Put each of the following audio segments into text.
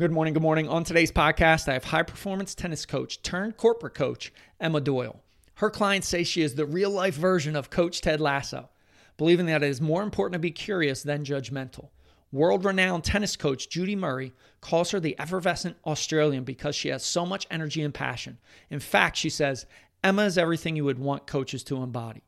good morning, good morning. On today's podcast, I have high performance tennis coach turned corporate coach, Emma Doyle. Her clients say she is the real life version of Coach Ted Lasso, believing that it is more important to be curious than judgmental. World renowned tennis coach Judy Murray calls her the effervescent Australian because she has so much energy and passion. In fact, she says, Emma is everything you would want coaches to embody.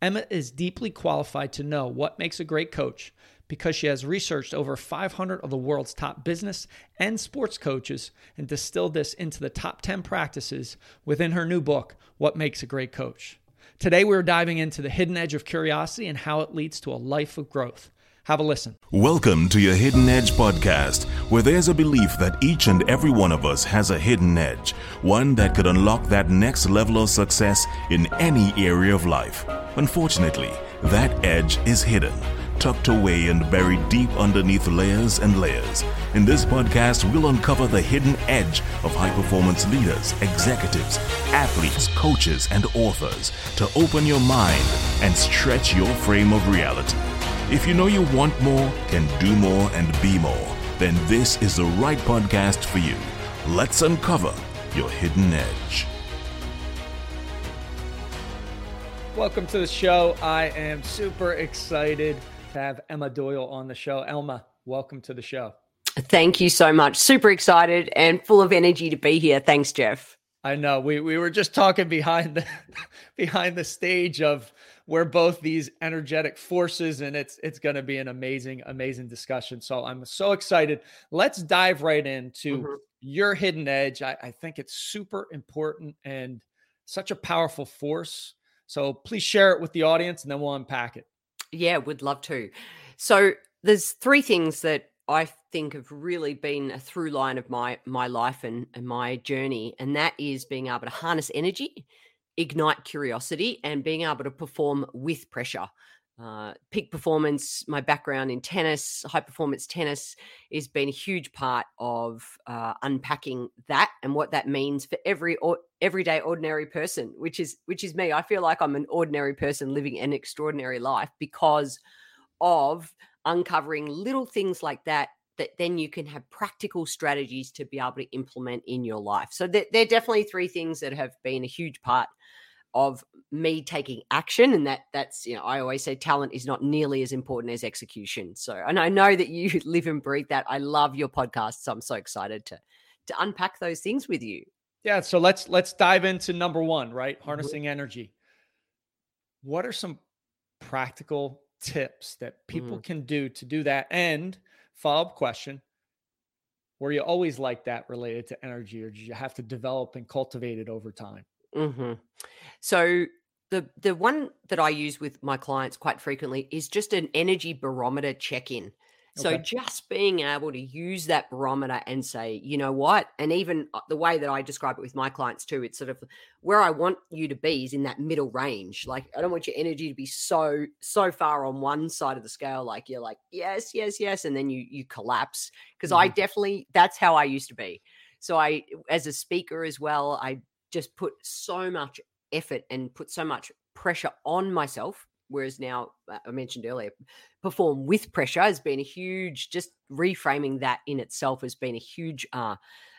Emma is deeply qualified to know what makes a great coach because she has researched over 500 of the world's top business and sports coaches and distilled this into the top 10 practices within her new book, What Makes a Great Coach. Today, we're diving into the hidden edge of curiosity and how it leads to a life of growth. Have a listen. Welcome to your Hidden Edge podcast, where there's a belief that each and every one of us has a hidden edge, one that could unlock that next level of success in any area of life. Unfortunately, that edge is hidden, tucked away and buried deep underneath layers and layers. In this podcast, we'll uncover the hidden edge of high performance leaders, executives, athletes, coaches, and authors to open your mind and stretch your frame of reality. If you know you want more, can do more, and be more, then this is the right podcast for you. Let's uncover your hidden edge. Welcome to the show. I am super excited have Emma Doyle on the show. Emma, welcome to the show. Thank you so much. Super excited and full of energy to be here. Thanks, Jeff. I know. We we were just talking behind the behind the stage of we're both these energetic forces and it's it's going to be an amazing amazing discussion so i'm so excited let's dive right into mm-hmm. your hidden edge I, I think it's super important and such a powerful force so please share it with the audience and then we'll unpack it yeah would love to so there's three things that I think have really been a through line of my my life and, and my journey, and that is being able to harness energy, ignite curiosity and being able to perform with pressure. Uh, peak performance, my background in tennis, high performance tennis, has been a huge part of uh, unpacking that and what that means for every or, everyday ordinary person, which is which is me. I feel like I'm an ordinary person living an extraordinary life because of uncovering little things like that that then you can have practical strategies to be able to implement in your life. So they're, they're definitely three things that have been a huge part of me taking action and that that's you know i always say talent is not nearly as important as execution. So and i know that you live and breathe that. I love your podcast so i'm so excited to to unpack those things with you. Yeah so let's let's dive into number one right? Mm-hmm. harnessing energy. What are some practical tips that people mm-hmm. can do to do that? And follow-up question were you always like that related to energy or did you have to develop and cultivate it over time hmm So the the one that I use with my clients quite frequently is just an energy barometer check in. So okay. just being able to use that barometer and say, you know what, and even uh, the way that I describe it with my clients too, it's sort of where I want you to be is in that middle range. Like I don't want your energy to be so so far on one side of the scale, like you're like yes, yes, yes, and then you you collapse. Because mm-hmm. I definitely that's how I used to be. So I, as a speaker as well, I just put so much effort and put so much pressure on myself whereas now uh, i mentioned earlier perform with pressure has been a huge just reframing that in itself has been a huge uh,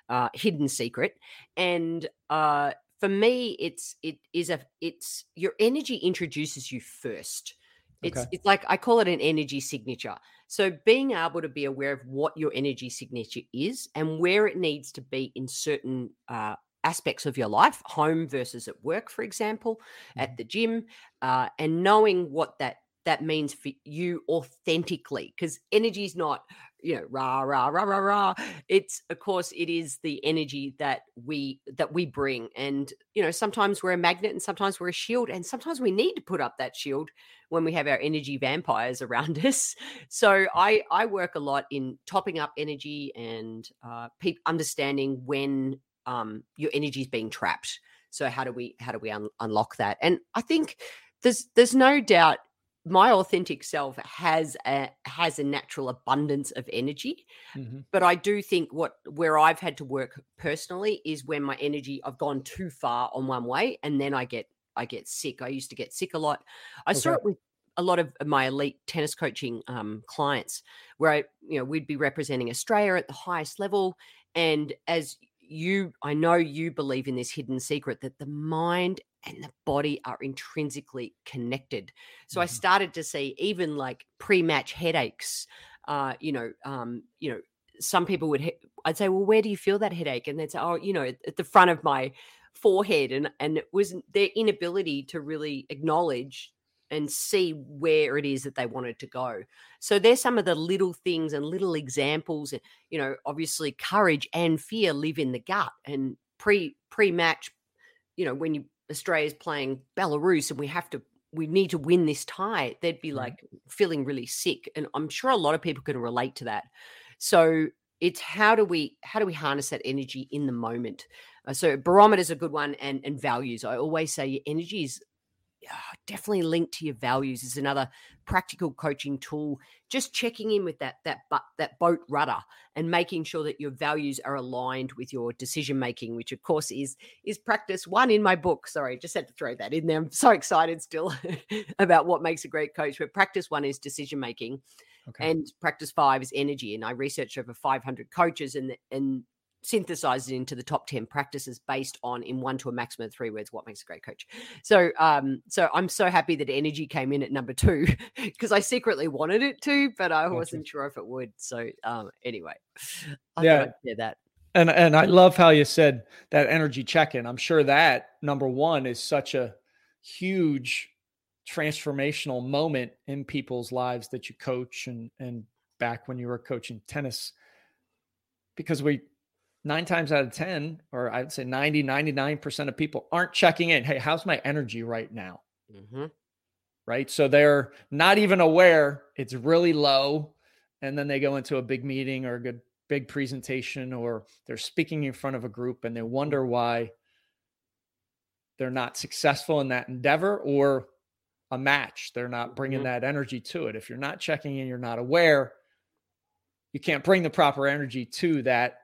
uh, hidden secret. And uh, for me it's it is a it's your energy introduces you first. It's okay. it's like i call it an energy signature. So being able to be aware of what your energy signature is and where it needs to be in certain uh, aspects of your life, home versus at work, for example, at mm-hmm. the gym, uh, and knowing what that that means for you authentically, because energy is not you know rah rah rah rah rah. It's of course it is the energy that we that we bring, and you know sometimes we're a magnet and sometimes we're a shield, and sometimes we need to put up that shield when we have our energy vampires around us. So I I work a lot in topping up energy and uh, pe- understanding when um, your energy is being trapped. So how do we how do we un- unlock that? And I think there's there's no doubt my authentic self has a has a natural abundance of energy mm-hmm. but i do think what where i've had to work personally is when my energy i've gone too far on one way and then i get i get sick i used to get sick a lot i okay. saw it with a lot of my elite tennis coaching um, clients where I, you know, we'd be representing Australia at the highest level. And as you, I know you believe in this hidden secret that the mind and the body are intrinsically connected. So mm-hmm. I started to see even like pre-match headaches. Uh, you know, um, you know, some people would. I'd say, well, where do you feel that headache? And they'd say, oh, you know, at the front of my forehead, and and it was their inability to really acknowledge and see where it is that they wanted to go. So there's some of the little things and little examples. And you know, obviously courage and fear live in the gut. And pre pre match, you know, when you Australia's playing Belarus and we have to we need to win this tie, they'd be like feeling really sick. And I'm sure a lot of people can relate to that. So it's how do we how do we harness that energy in the moment? Uh, so barometer is a good one, and and values. I always say your energy is Ah, definitely linked to your values is another practical coaching tool. Just checking in with that that but that boat rudder and making sure that your values are aligned with your decision making which of course is is practice one in my book. Sorry just had to throw that in there. I'm so excited still about what makes a great coach but practice one is decision making okay. and practice five is energy and i researched over 500 coaches and and synthesized it into the top 10 practices based on in one to a maximum of three words what makes a great coach. So um so i'm so happy that energy came in at number two because i secretly wanted it to but i wasn't sure if it would. So um anyway I yeah. That. And and i love how you said that energy check-in. I'm sure that number one is such a huge transformational moment in people's lives that you coach and and back when you were coaching tennis because we nine times out of 10, or I'd say 90, 99% of people aren't checking in. Hey, how's my energy right now? Mm-hmm. Right. So they're not even aware it's really low. And then they go into a big meeting or a good big presentation, or they're speaking in front of a group and they wonder why they're not successful in that endeavor or a match. They're not bringing mm-hmm. that energy to it. If you're not checking in, you're not aware, you can't bring the proper energy to that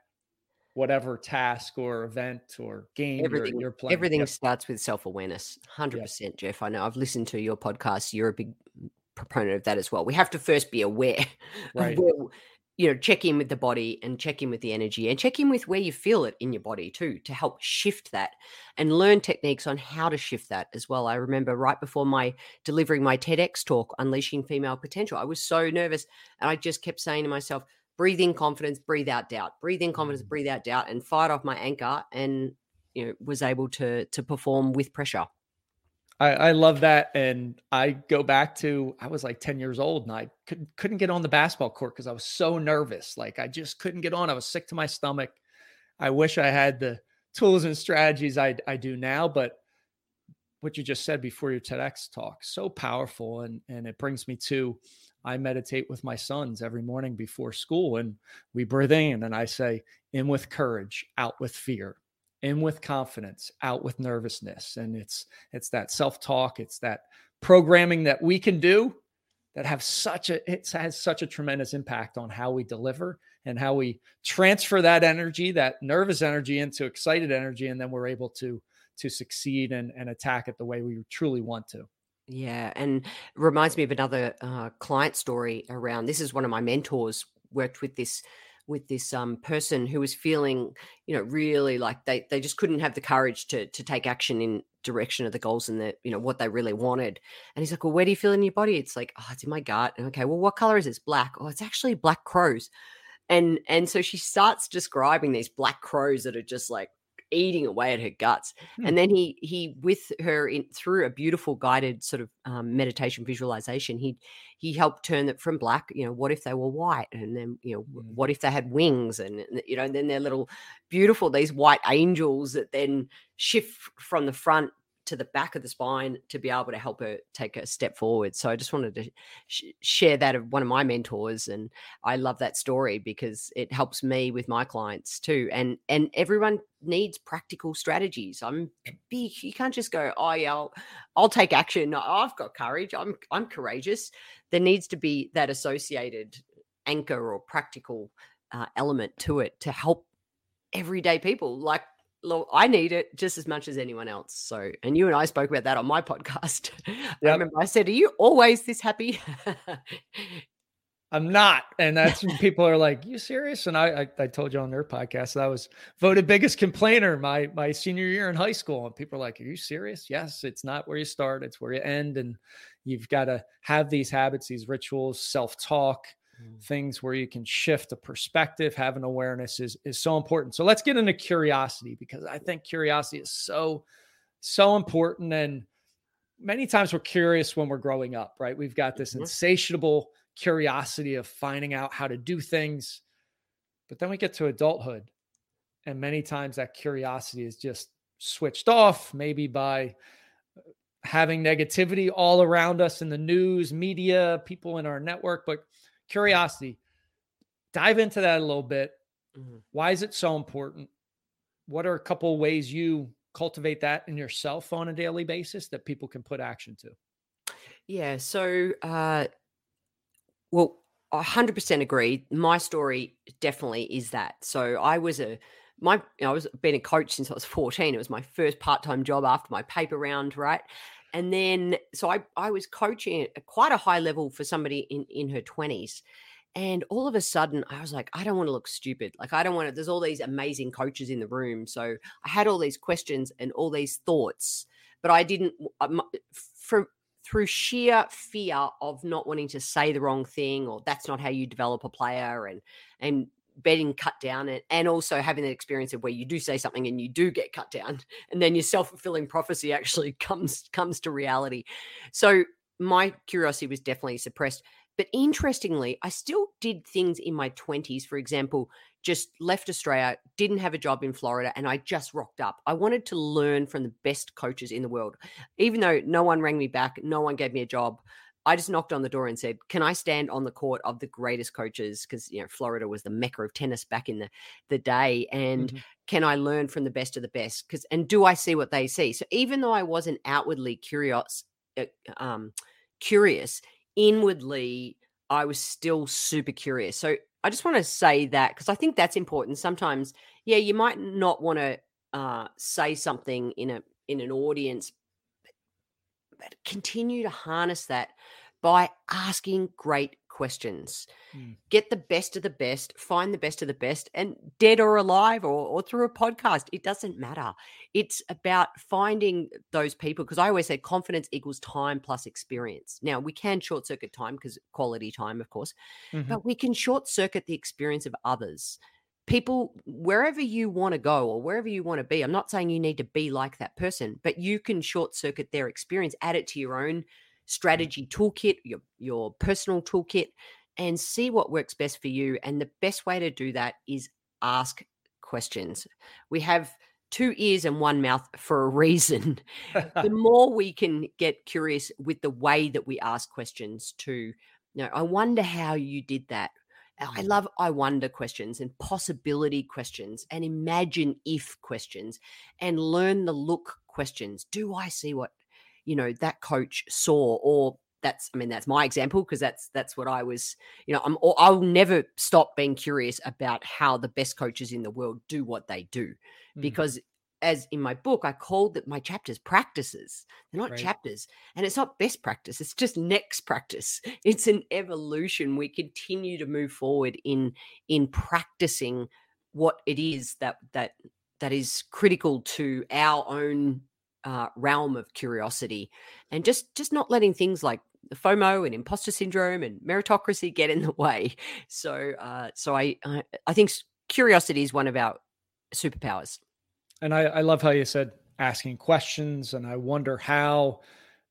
whatever task or event or game everything, you're, playing. Everything yep. starts with self awareness. 100%, yep. Jeff. I know I've listened to your podcast. You're a big proponent of that as well. We have to first be aware. Right. Where, you know, check in with the body and check in with the energy and check in with where you feel it in your body too to help shift that and learn techniques on how to shift that as well. I remember right before my delivering my TEDx talk, Unleashing Female Potential, I was so nervous and I just kept saying to myself, breathe in confidence, breathe out doubt, breathe in confidence, mm. breathe out doubt, and fired off my anchor and you know was able to to perform with pressure. I, I love that, and I go back to I was like ten years old, and I couldn't couldn't get on the basketball court because I was so nervous. Like I just couldn't get on. I was sick to my stomach. I wish I had the tools and strategies I I do now, but what you just said before your TEDx talk so powerful, and and it brings me to I meditate with my sons every morning before school and we breathe in and I say, in with courage, out with fear, in with confidence, out with nervousness. And it's it's that self-talk, it's that programming that we can do that have such a it has such a tremendous impact on how we deliver and how we transfer that energy, that nervous energy into excited energy, and then we're able to to succeed and, and attack it the way we truly want to. Yeah, and reminds me of another uh, client story around. This is one of my mentors worked with this with this um, person who was feeling, you know, really like they they just couldn't have the courage to to take action in direction of the goals and the you know what they really wanted. And he's like, "Well, where do you feel in your body?" It's like, "Oh, it's in my gut." And okay, well, what color is this? Black. Oh, it's actually black crows. And and so she starts describing these black crows that are just like eating away at her guts. Hmm. And then he he with her in, through a beautiful guided sort of um, meditation visualization, he he helped turn it from black. You know, what if they were white? And then you know, hmm. what if they had wings? And you know, and then they're little beautiful these white angels that then shift from the front to the back of the spine to be able to help her take a step forward. So I just wanted to sh- share that of one of my mentors, and I love that story because it helps me with my clients too. And and everyone needs practical strategies. I'm big. You can't just go, oh yeah, I'll, I'll take action. I've got courage. I'm I'm courageous. There needs to be that associated anchor or practical uh, element to it to help everyday people like I need it just as much as anyone else. So, and you and I spoke about that on my podcast. Yep. I remember I said, "Are you always this happy?" I'm not, and that's when people are like, "You serious?" And I, I, I, told you on their podcast that I was voted biggest complainer my my senior year in high school, and people are like, "Are you serious?" Yes, it's not where you start; it's where you end, and you've got to have these habits, these rituals, self talk, mm. Things where you can shift a perspective, have an awareness is is so important. So let's get into curiosity because I think curiosity is so so important, and many times we're curious when we're growing up, right? We've got this mm-hmm. insatiable curiosity of finding out how to do things. But then we get to adulthood, and many times that curiosity is just switched off, maybe by uh, having negativity all around us in the news, media, people in our network. But curiosity, dive into that a little bit. Mm-hmm. Why is it so important? What are a couple ways you cultivate that in yourself on a daily basis that people can put action to? Yeah. So, uh, well, I 100% agree. My story definitely is that. So I was a my you know, I was been a coach since I was 14. It was my first part-time job after my paper round, right? And then so I I was coaching at quite a high level for somebody in in her 20s. And all of a sudden, I was like, I don't want to look stupid. Like, I don't want to. There's all these amazing coaches in the room. So I had all these questions and all these thoughts, but I didn't. From through sheer fear of not wanting to say the wrong thing or that's not how you develop a player and and betting cut down and, and also having that experience of where you do say something and you do get cut down and then your self-fulfilling prophecy actually comes comes to reality so my curiosity was definitely suppressed but interestingly i still did things in my 20s for example just left Australia, didn't have a job in Florida, and I just rocked up. I wanted to learn from the best coaches in the world. Even though no one rang me back, no one gave me a job, I just knocked on the door and said, "Can I stand on the court of the greatest coaches?" Because you know Florida was the mecca of tennis back in the the day, and mm-hmm. can I learn from the best of the best? Because and do I see what they see? So even though I wasn't outwardly curious, uh, um, curious inwardly, I was still super curious. So I just want to say that because I think that's important. Sometimes, yeah, you might not want to uh, say something in a in an audience, but, continue to harness that by asking great questions. Mm. Get the best of the best, find the best of the best, and dead or alive or, or through a podcast, it doesn't matter. It's about finding those people because I always say confidence equals time plus experience. Now, we can short circuit time because quality time, of course, mm-hmm. but we can short circuit the experience of others. People, wherever you want to go or wherever you want to be, I'm not saying you need to be like that person, but you can short circuit their experience, add it to your own strategy toolkit, your your personal toolkit, and see what works best for you. And the best way to do that is ask questions. We have two ears and one mouth for a reason. the more we can get curious with the way that we ask questions to, you know, I wonder how you did that. I mm. love I wonder questions and possibility questions and imagine if questions and learn the look questions. Do I see what you know that coach saw or that's i mean that's my example because that's that's what i was you know i'm i'll never stop being curious about how the best coaches in the world do what they do mm. because as in my book i called that my chapters practices they're not right. chapters and it's not best practice it's just next practice it's an evolution we continue to move forward in in practicing what it is that that that is critical to our own uh, realm of curiosity and just just not letting things like the FOMO and imposter syndrome and meritocracy get in the way. So uh, so I, I I think curiosity is one of our superpowers. And I, I love how you said asking questions, and I wonder how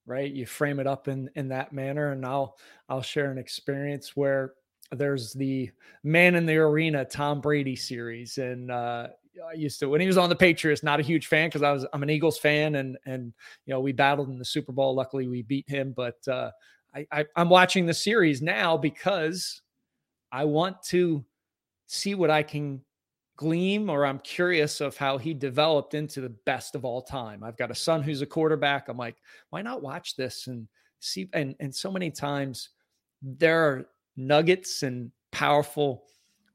right you frame it up in in that manner. And I'll I'll share an experience where there's the man in the arena Tom Brady series, and uh, I used to when he was on the Patriots. Not a huge fan because I was I'm an Eagles fan, and and you know we battled in the Super Bowl. Luckily, we beat him. But uh, I, I I'm watching the series now because I want to see what I can gleam, or I'm curious of how he developed into the best of all time. I've got a son who's a quarterback. I'm like, why not watch this and see? And and so many times there are nuggets and powerful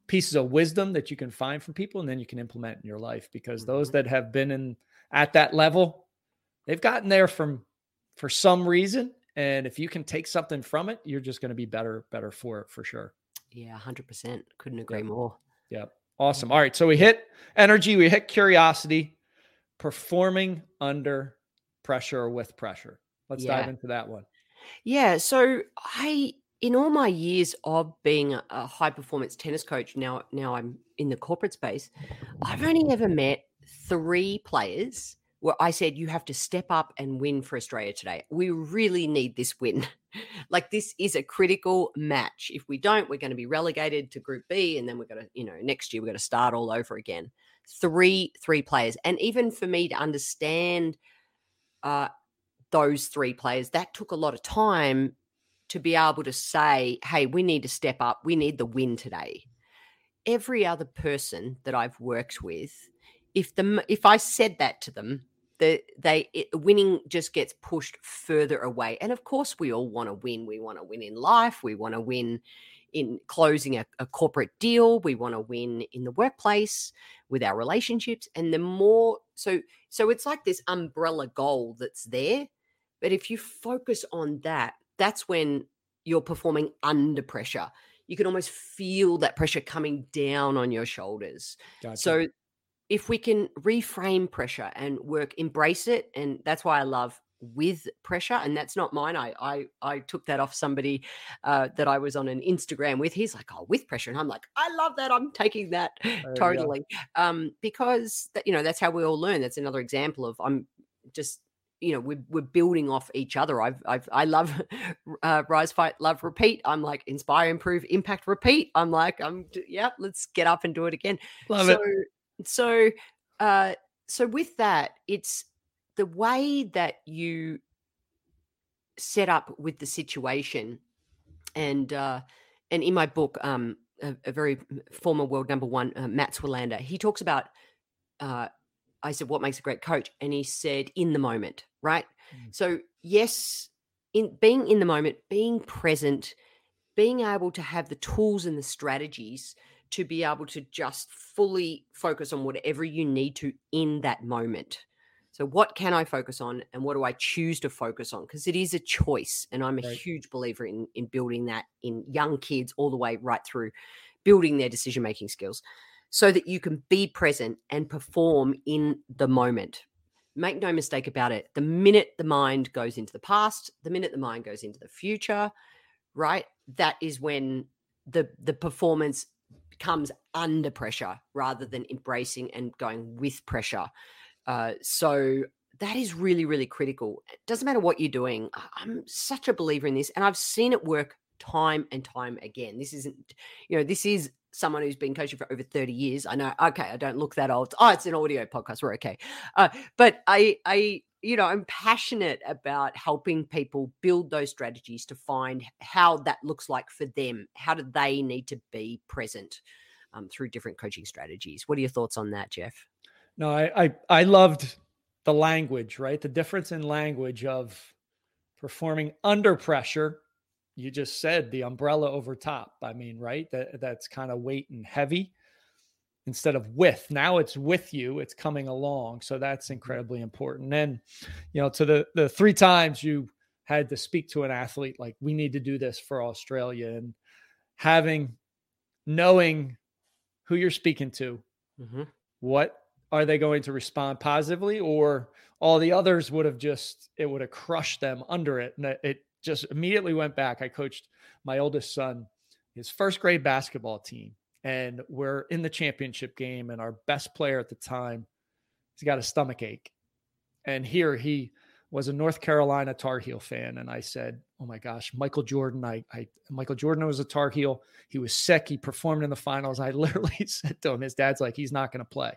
pieces of wisdom that you can find from people and then you can implement in your life because those mm-hmm. that have been in at that level they've gotten there from for some reason and if you can take something from it you're just going to be better better for it for sure yeah 100% couldn't agree more yeah awesome. All right so we hit energy we hit curiosity performing under pressure or with pressure. Let's yeah. dive into that one. Yeah so i in all my years of being a high performance tennis coach, now now I'm in the corporate space, I've only ever met three players where I said you have to step up and win for Australia today. We really need this win. like this is a critical match. If we don't, we're going to be relegated to Group B, and then we're going to, you know, next year we're going to start all over again. Three three players, and even for me to understand uh, those three players, that took a lot of time to be able to say, hey, we need to step up. We need the win today. Every other person that I've worked with, if the if I said that to them, the they it, winning just gets pushed further away. And of course, we all want to win. We want to win in life. We want to win in closing a, a corporate deal. We want to win in the workplace with our relationships. And the more so so it's like this umbrella goal that's there. But if you focus on that that's when you're performing under pressure. You can almost feel that pressure coming down on your shoulders. Gotcha. So if we can reframe pressure and work, embrace it, and that's why I love with pressure and that's not mine i i i took that off somebody uh, that i was on an instagram with he's like oh with pressure and i'm like i love that i'm taking that totally um because that, you know that's how we all learn that's another example of i'm just you know we're, we're building off each other i've i've i love uh, rise fight love repeat i'm like inspire improve impact repeat i'm like i'm yeah let's get up and do it again. Love so, it so uh so with that it's the way that you set up with the situation and uh and in my book um a, a very former world number one uh, Mats Wilander he talks about uh I said, What makes a great coach? And he said, In the moment, right? Mm. So, yes, in being in the moment, being present, being able to have the tools and the strategies to be able to just fully focus on whatever you need to in that moment. So, what can I focus on and what do I choose to focus on? Because it is a choice. And I'm a right. huge believer in, in building that in young kids all the way right through building their decision making skills so that you can be present and perform in the moment. Make no mistake about it. The minute the mind goes into the past, the minute the mind goes into the future, right? That is when the the performance comes under pressure rather than embracing and going with pressure. Uh, so that is really, really critical. It doesn't matter what you're doing. I'm such a believer in this, and I've seen it work time and time again. This isn't, you know, this is someone who's been coaching for over 30 years. I know, okay, I don't look that old. Oh, it's an audio podcast. We're okay. Uh, but I, I, you know, I'm passionate about helping people build those strategies to find how that looks like for them. How do they need to be present um, through different coaching strategies? What are your thoughts on that, Jeff? No, I, I, I loved the language, right? The difference in language of performing under pressure you just said the umbrella over top. I mean, right? That that's kind of weight and heavy instead of with. Now it's with you, it's coming along. So that's mm-hmm. incredibly important. And you know, to the the three times you had to speak to an athlete like we need to do this for Australia and having knowing who you're speaking to, mm-hmm. what are they going to respond positively or all the others would have just it would have crushed them under it and it just immediately went back. I coached my oldest son, his first grade basketball team, and we're in the championship game. And our best player at the time, he's got a stomach ache. And here he was a North Carolina Tar Heel fan. And I said, Oh my gosh, Michael Jordan. I, I Michael Jordan was a Tar Heel. He was sick. He performed in the finals. I literally said to him, his dad's like, he's not going to play.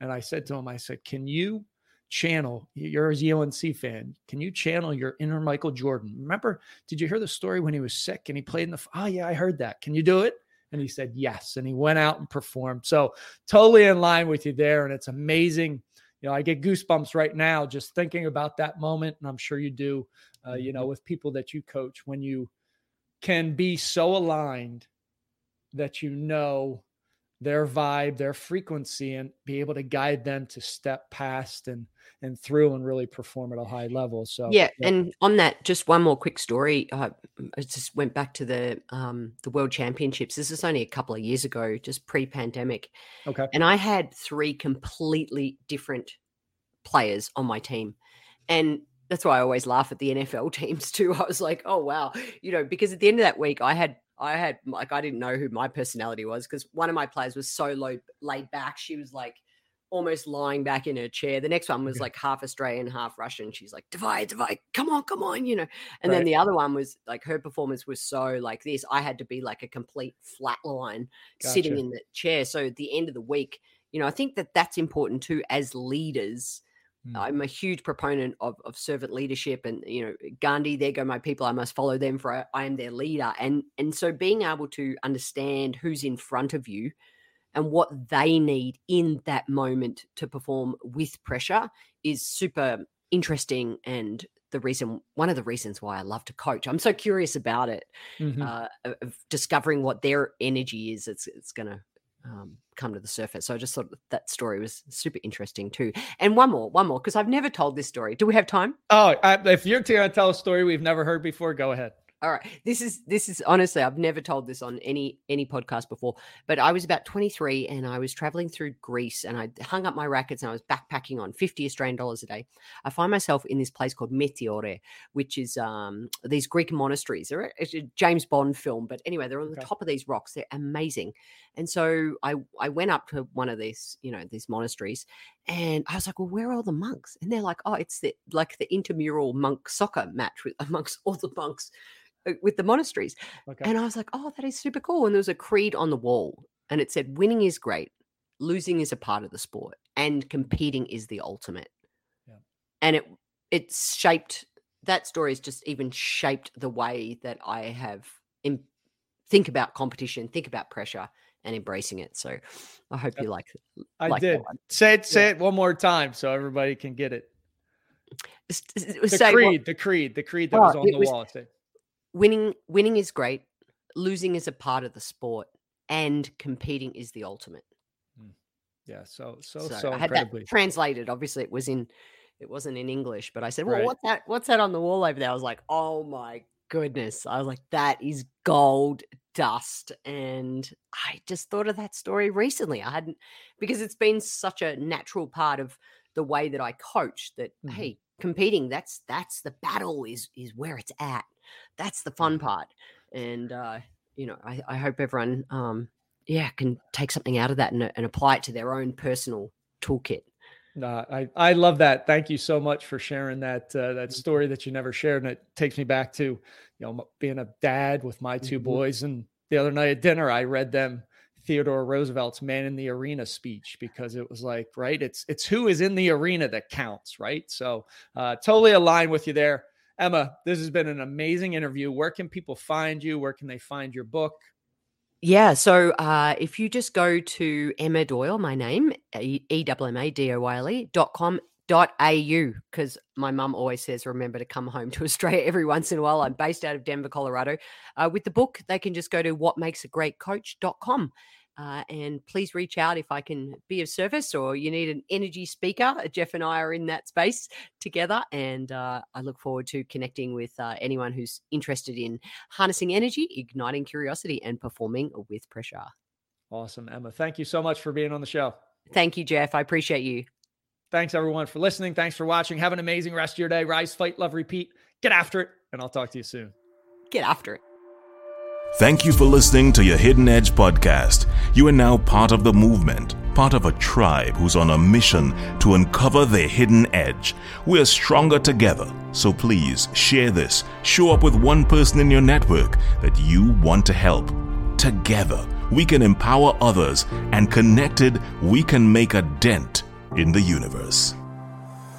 And I said to him, I said, Can you channel you're a UNC fan can you channel your inner Michael Jordan? Remember did you hear the story when he was sick and he played in the oh yeah I heard that. Can you do it? And he said yes. And he went out and performed. So totally in line with you there and it's amazing. You know I get goosebumps right now just thinking about that moment and I'm sure you do uh, you know mm-hmm. with people that you coach when you can be so aligned that you know their vibe, their frequency, and be able to guide them to step past and and through and really perform at a high level. So yeah, yeah. and on that, just one more quick story. Uh, I just went back to the um, the World Championships. This is only a couple of years ago, just pre-pandemic. Okay, and I had three completely different players on my team, and that's why I always laugh at the NFL teams too. I was like, oh wow, you know, because at the end of that week, I had I had like I didn't know who my personality was because one of my players was so low laid back. She was like almost lying back in her chair. The next one was like half Australian, half Russian. She's like, divide, divide, come on, come on, you know. And right. then the other one was like her performance was so like this. I had to be like a complete flat line gotcha. sitting in the chair. So at the end of the week, you know, I think that that's important too as leaders. Mm. I'm a huge proponent of, of servant leadership and you know Gandhi there go my people I must follow them for I, I am their leader and and so being able to understand who's in front of you and what they need in that moment to perform with pressure is super interesting and the reason one of the reasons why I love to coach. I'm so curious about it, mm-hmm. uh, of discovering what their energy is. It's it's going to um, come to the surface. So I just thought that story was super interesting too. And one more, one more, because I've never told this story. Do we have time? Oh, I, if you're going to tell a story we've never heard before, go ahead. All right. This is this is honestly I've never told this on any any podcast before, but I was about 23 and I was traveling through Greece and I hung up my rackets and I was backpacking on 50 Australian dollars a day. I find myself in this place called Meteora, which is um these Greek monasteries. They're it's a James Bond film, but anyway, they're on the okay. top of these rocks. They're amazing. And so I I went up to one of these, you know, these monasteries and I was like, well, where are all the monks? And they're like, oh, it's the like the intramural monk soccer match with amongst all the monks Uh, with the monasteries. Okay. And I was like, oh, that is super cool. And there was a creed on the wall and it said, winning is great, losing is a part of the sport, and competing is the ultimate. Yeah. And it it shaped that story has just even shaped the way that I have in, think about competition, think about pressure, and embracing it. So I hope you like. I like did. Say it. Say yeah. it one more time so everybody can get it. The say, creed, the creed, the creed that oh, was on the was, wall. Winning winning is great losing is a part of the sport and competing is the ultimate hmm. yeah so so so, so I had incredibly. that translated obviously it was in it wasn't in english but i said well right. what's that what's that on the wall over there i was like oh my goodness i was like that is gold dust and i just thought of that story recently i hadn't because it's been such a natural part of the way that i coach that mm-hmm. hey competing that's that's the battle is is where it's at that's the fun part. And, uh, you know, I, I hope everyone, um, yeah, can take something out of that and, and apply it to their own personal toolkit. No, I, I love that. Thank you so much for sharing that uh, that mm-hmm. story that you never shared, and it takes me back to you know being a dad with my 2 mm-hmm. boys. And the other night at dinner, I read them Theodore Roosevelt's "Man in the Arena" speech because it was like, right, it's it's who is in the arena that counts, right? So uh, totally aligned with you there. Emma, this has been an amazing interview. Where can people find you? Where can they find your book? Yeah, so uh, if you just go to Emma Doyle, my name, E W M A D O Y L E dot com dot au because my mum always says remember to come home to australia every once in a while i'm based out of denver colorado uh, with the book they can just go to whatmakesagreatcoach.com uh, and please reach out if I can be of service or you need an energy speaker. Jeff and I are in that space together. And uh, I look forward to connecting with uh, anyone who's interested in harnessing energy, igniting curiosity, and performing with pressure. Awesome, Emma. Thank you so much for being on the show. Thank you, Jeff. I appreciate you. Thanks, everyone, for listening. Thanks for watching. Have an amazing rest of your day. Rise, fight, love, repeat. Get after it. And I'll talk to you soon. Get after it. Thank you for listening to your Hidden Edge podcast. You are now part of the movement, part of a tribe who's on a mission to uncover their hidden edge. We are stronger together, so please share this. Show up with one person in your network that you want to help. Together, we can empower others, and connected, we can make a dent in the universe.